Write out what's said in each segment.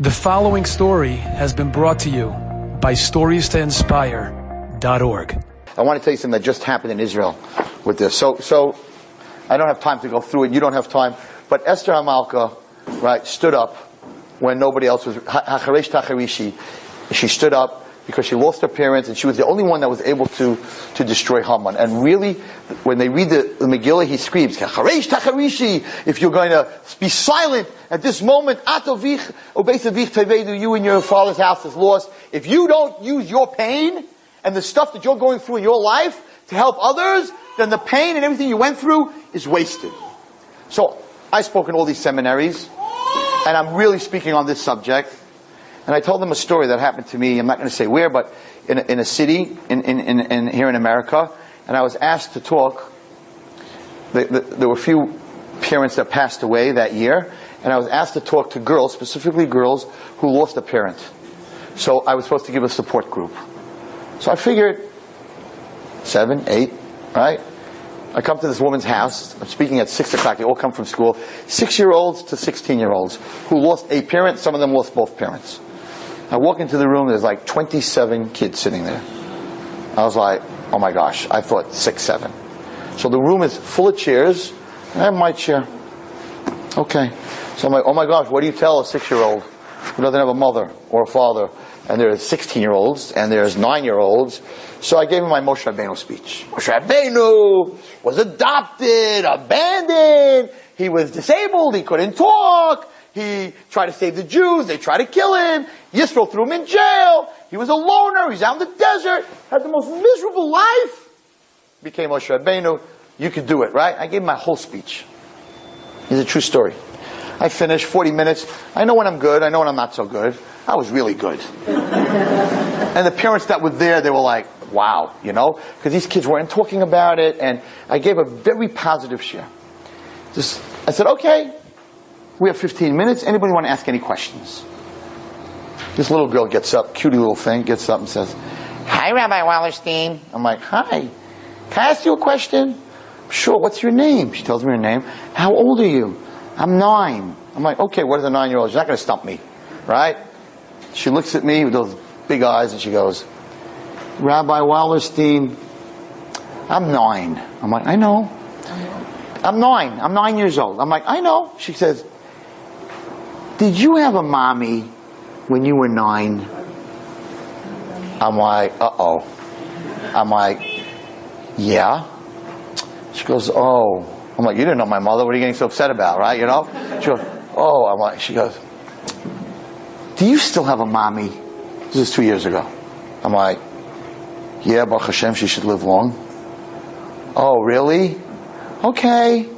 The following story has been brought to you by StoriesToInspire.org. I want to tell you something that just happened in Israel with this. So, so I don't have time to go through it. You don't have time. But Esther Hamalka, right, stood up when nobody else was. Hacharesh Tacharishi, she stood up because she lost her parents and she was the only one that was able to, to destroy Haman. And really, when they read the, the Megillah, he screams, Hacharesh Tacharishi, if you're going to be silent at this moment, Atovich, Obesavich Tevedu, you and your father's house is lost. If you don't use your pain and the stuff that you're going through in your life to help others, then the pain and everything you went through is wasted. So, I spoke in all these seminaries, and I'm really speaking on this subject. And I told them a story that happened to me. I'm not going to say where, but in a, in a city in, in, in, in, here in America. And I was asked to talk. The, the, there were a few parents that passed away that year. And I was asked to talk to girls, specifically girls who lost a parent. So I was supposed to give a support group. So I figured seven, eight, right? I come to this woman's house. I'm speaking at six o'clock. They all come from school. Six year olds to 16 year olds who lost a parent. Some of them lost both parents. I walk into the room, there's like 27 kids sitting there. I was like, oh my gosh, I thought six, seven. So the room is full of chairs. I have my chair. Okay. So I'm like, oh my gosh, what do you tell a six year old who doesn't have a mother or a father? And there's 16 year olds and there's nine year olds. So I gave him my Moshe Rabbeinu speech. Moshe Rabbeinu was adopted, abandoned. He was disabled. He couldn't talk. He tried to save the Jews. They tried to kill him. Yisro threw him in jail. He was a loner. He's out in the desert. Had the most miserable life. Became Moshe Rabbeinu. You could do it, right? I gave my whole speech. It's a true story. I finished 40 minutes. I know when I'm good. I know when I'm not so good. I was really good. and the parents that were there, they were like, wow, you know? Because these kids weren't talking about it. And I gave a very positive share. Just, I said, okay, we have 15 minutes. Anybody want to ask any questions? This little girl gets up, cutie little thing, gets up and says, Hi, Rabbi Wallerstein. I'm like, Hi. Can I ask you a question? Sure. What's your name? She tells me her name. How old are you? I'm nine. I'm like, okay, what is a nine year old? She's not going to stump me, right? She looks at me with those big eyes and she goes, Rabbi Wallerstein, I'm nine. I'm like, I know. I'm nine. I'm nine years old. I'm like, I know. She says, did you have a mommy when you were nine? I'm like, uh oh. I'm like, yeah. She goes, oh. I'm like, you didn't know my mother. What are you getting so upset about, right? You know? She goes, oh. I'm like, she goes, do you still have a mommy? This is two years ago. I'm like, yeah, Baruch Hashem, she should live long. Oh, really? Okay.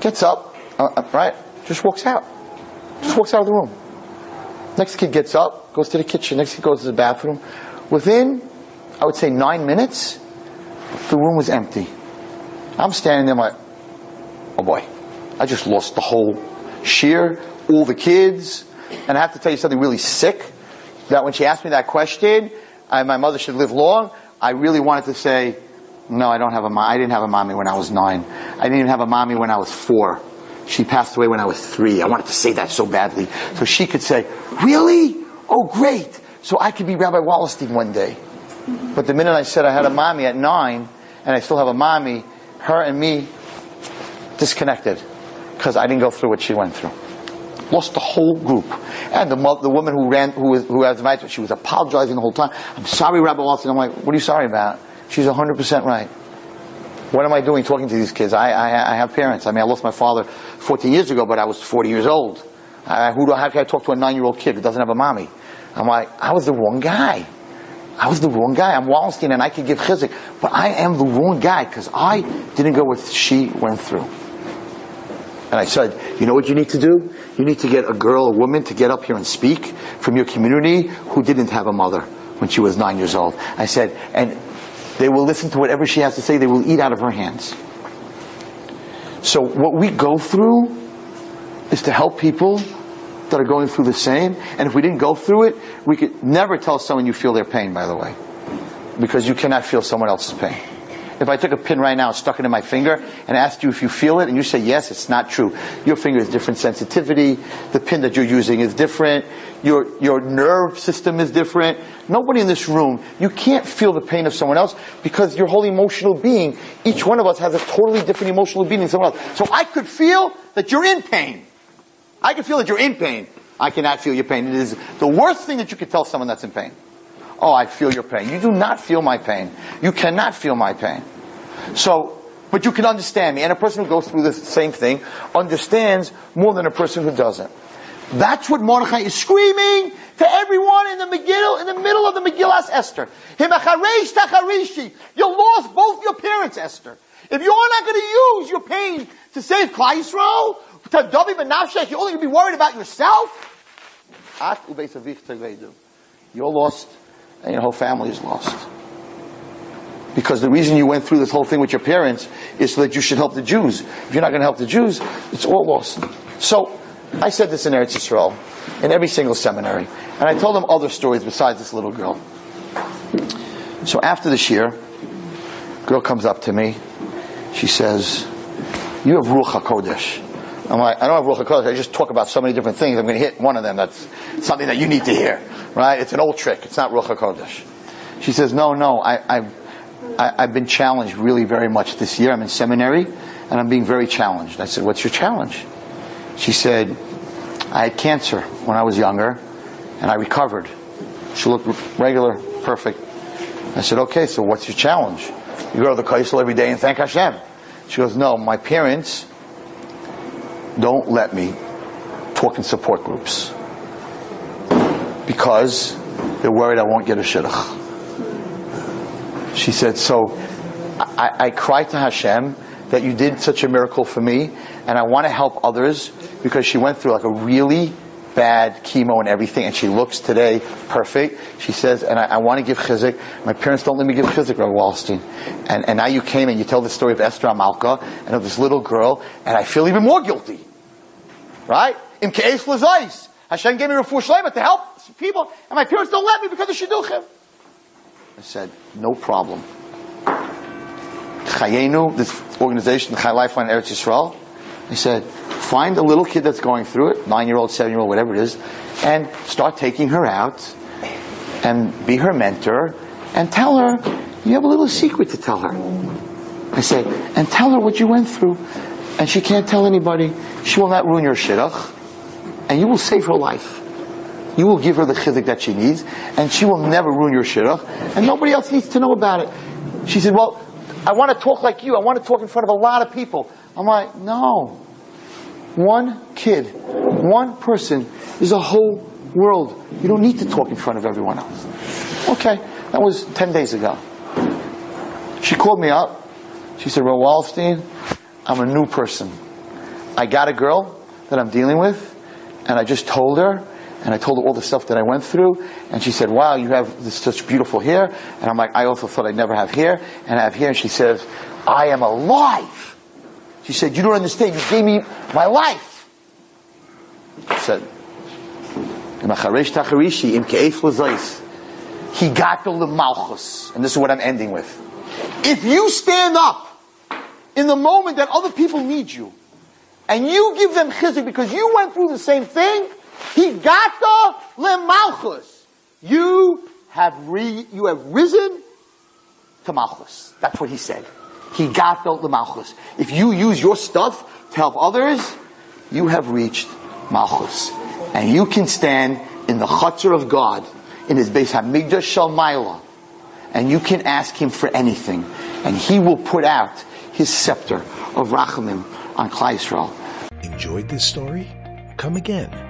Gets up, uh, uh right? Just walks out. Just walks out of the room. Next kid gets up, goes to the kitchen. Next kid goes to the bathroom. Within, I would say nine minutes, the room was empty. I'm standing there like, oh boy, I just lost the whole shiur, all the kids. And I have to tell you something really sick, that when she asked me that question, I, my mother should live long, I really wanted to say, no, I don't have a mom. I didn't have a mommy when I was nine. I didn't even have a mommy when I was four. She passed away when I was three. I wanted to say that so badly. So she could say, Really? Oh, great. So I could be Rabbi Wallerstein one day. But the minute I said I had a mommy at nine, and I still have a mommy, her and me disconnected. Because I didn't go through what she went through. Lost the whole group. And the, the woman who ran, who was, who was she was apologizing the whole time. I'm sorry, Rabbi Wallerstein. I'm like, what are you sorry about? She's 100% right. What am I doing talking to these kids? I, I, I have parents. I mean, I lost my father 14 years ago, but I was 40 years old. Uh, who do, how can I talk to a nine-year-old kid who doesn't have a mommy? I'm like, I was the wrong guy. I was the wrong guy. I'm Wallerstein and I could give chizik, but I am the wrong guy because I didn't go what she went through. And I said, you know what you need to do? You need to get a girl, a woman to get up here and speak from your community who didn't have a mother when she was nine years old. I said, and they will listen to whatever she has to say. They will eat out of her hands. So what we go through is to help people that are going through the same. And if we didn't go through it, we could never tell someone you feel their pain, by the way. Because you cannot feel someone else's pain. If I took a pin right now stuck it in my finger and asked you if you feel it and you say yes, it's not true. Your finger is different sensitivity. The pin that you're using is different. Your, your nerve system is different. Nobody in this room, you can't feel the pain of someone else because your whole emotional being, each one of us has a totally different emotional being than someone else. So I could feel that you're in pain. I can feel that you're in pain. I cannot feel your pain. It is the worst thing that you could tell someone that's in pain. Oh, I feel your pain. You do not feel my pain. You cannot feel my pain. So, but you can understand me. And a person who goes through the same thing understands more than a person who doesn't. That's what Mordechai is screaming to everyone in the Megillah, in the middle of the Megillas Esther. You lost both your parents, Esther. If you're not going to use your pain to save Klal Yisrael, you're only going to be worried about yourself. You're lost and your whole family is lost. Because the reason you went through this whole thing with your parents is so that you should help the Jews. If you're not going to help the Jews, it's all lost. So, I said this in Eretz Yisrael, in every single seminary. And I told them other stories besides this little girl. So after the year, girl comes up to me. She says, you have Ruach HaKodesh. I'm like, I don't have Ruach HaKodesh. I just talk about so many different things. I'm going to hit one of them. That's something that you need to hear. Right? It's an old trick. It's not Ruach HaKodesh. She says, no, no, I, I, I, I've been challenged really very much this year. I'm in seminary and I'm being very challenged. I said, what's your challenge? She said, I had cancer when I was younger and I recovered. She looked regular, perfect. I said, okay, so what's your challenge? You go to the Kaisel every day and thank Hashem. She goes, no, my parents don't let me talk in support groups because they're worried I won't get a shidduch. She said, so I, I cry to Hashem that you did such a miracle for me, and I want to help others because she went through like a really bad chemo and everything, and she looks today perfect. She says, and I, I want to give chizik. My parents don't let me give chizik, Rabbi Wallerstein. And, and now you came and you tell the story of Esther Amalka and of this little girl, and I feel even more guilty. Right? In ice. Hashem gave me refuah shlema to help people, and my parents don't let me because of shidduchim. I said, no problem. Chayenu, this organization, Chai Lifeline Eretz Yisrael, I said, find a little kid that's going through it, nine year old, seven year old, whatever it is, and start taking her out and be her mentor and tell her, you have a little secret to tell her. I said, and tell her what you went through. And she can't tell anybody. She will not ruin your shidduch. And you will save her life. You will give her the chizik that she needs, and she will never ruin your shidduch, and nobody else needs to know about it. She said, well, I want to talk like you. I want to talk in front of a lot of people. I'm like, no. One kid, one person is a whole world. You don't need to talk in front of everyone else. Okay, that was 10 days ago. She called me up. She said, Ro Wallerstein, I'm a new person. I got a girl that I'm dealing with, and I just told her and I told her all the stuff that I went through, and she said, wow, you have this, such beautiful hair, and I'm like, I also thought I'd never have hair, and I have hair, and she says, I am alive. She said, you don't understand, you gave me my life. Said, he got the malchus, and this is what I'm ending with. If you stand up in the moment that other people need you, and you give them chizik because you went through the same thing, Higata lemalchus. You have re, you have risen to malchus. That's what he said. Higata lemalchus. If you use your stuff to help others, you have reached malchus. And you can stand in the chutzner of God, in his Beis Hamikdash Shalmaila, and you can ask him for anything, and he will put out his scepter of Rachamim on Klal Yisrael. Enjoyed this story? Come again.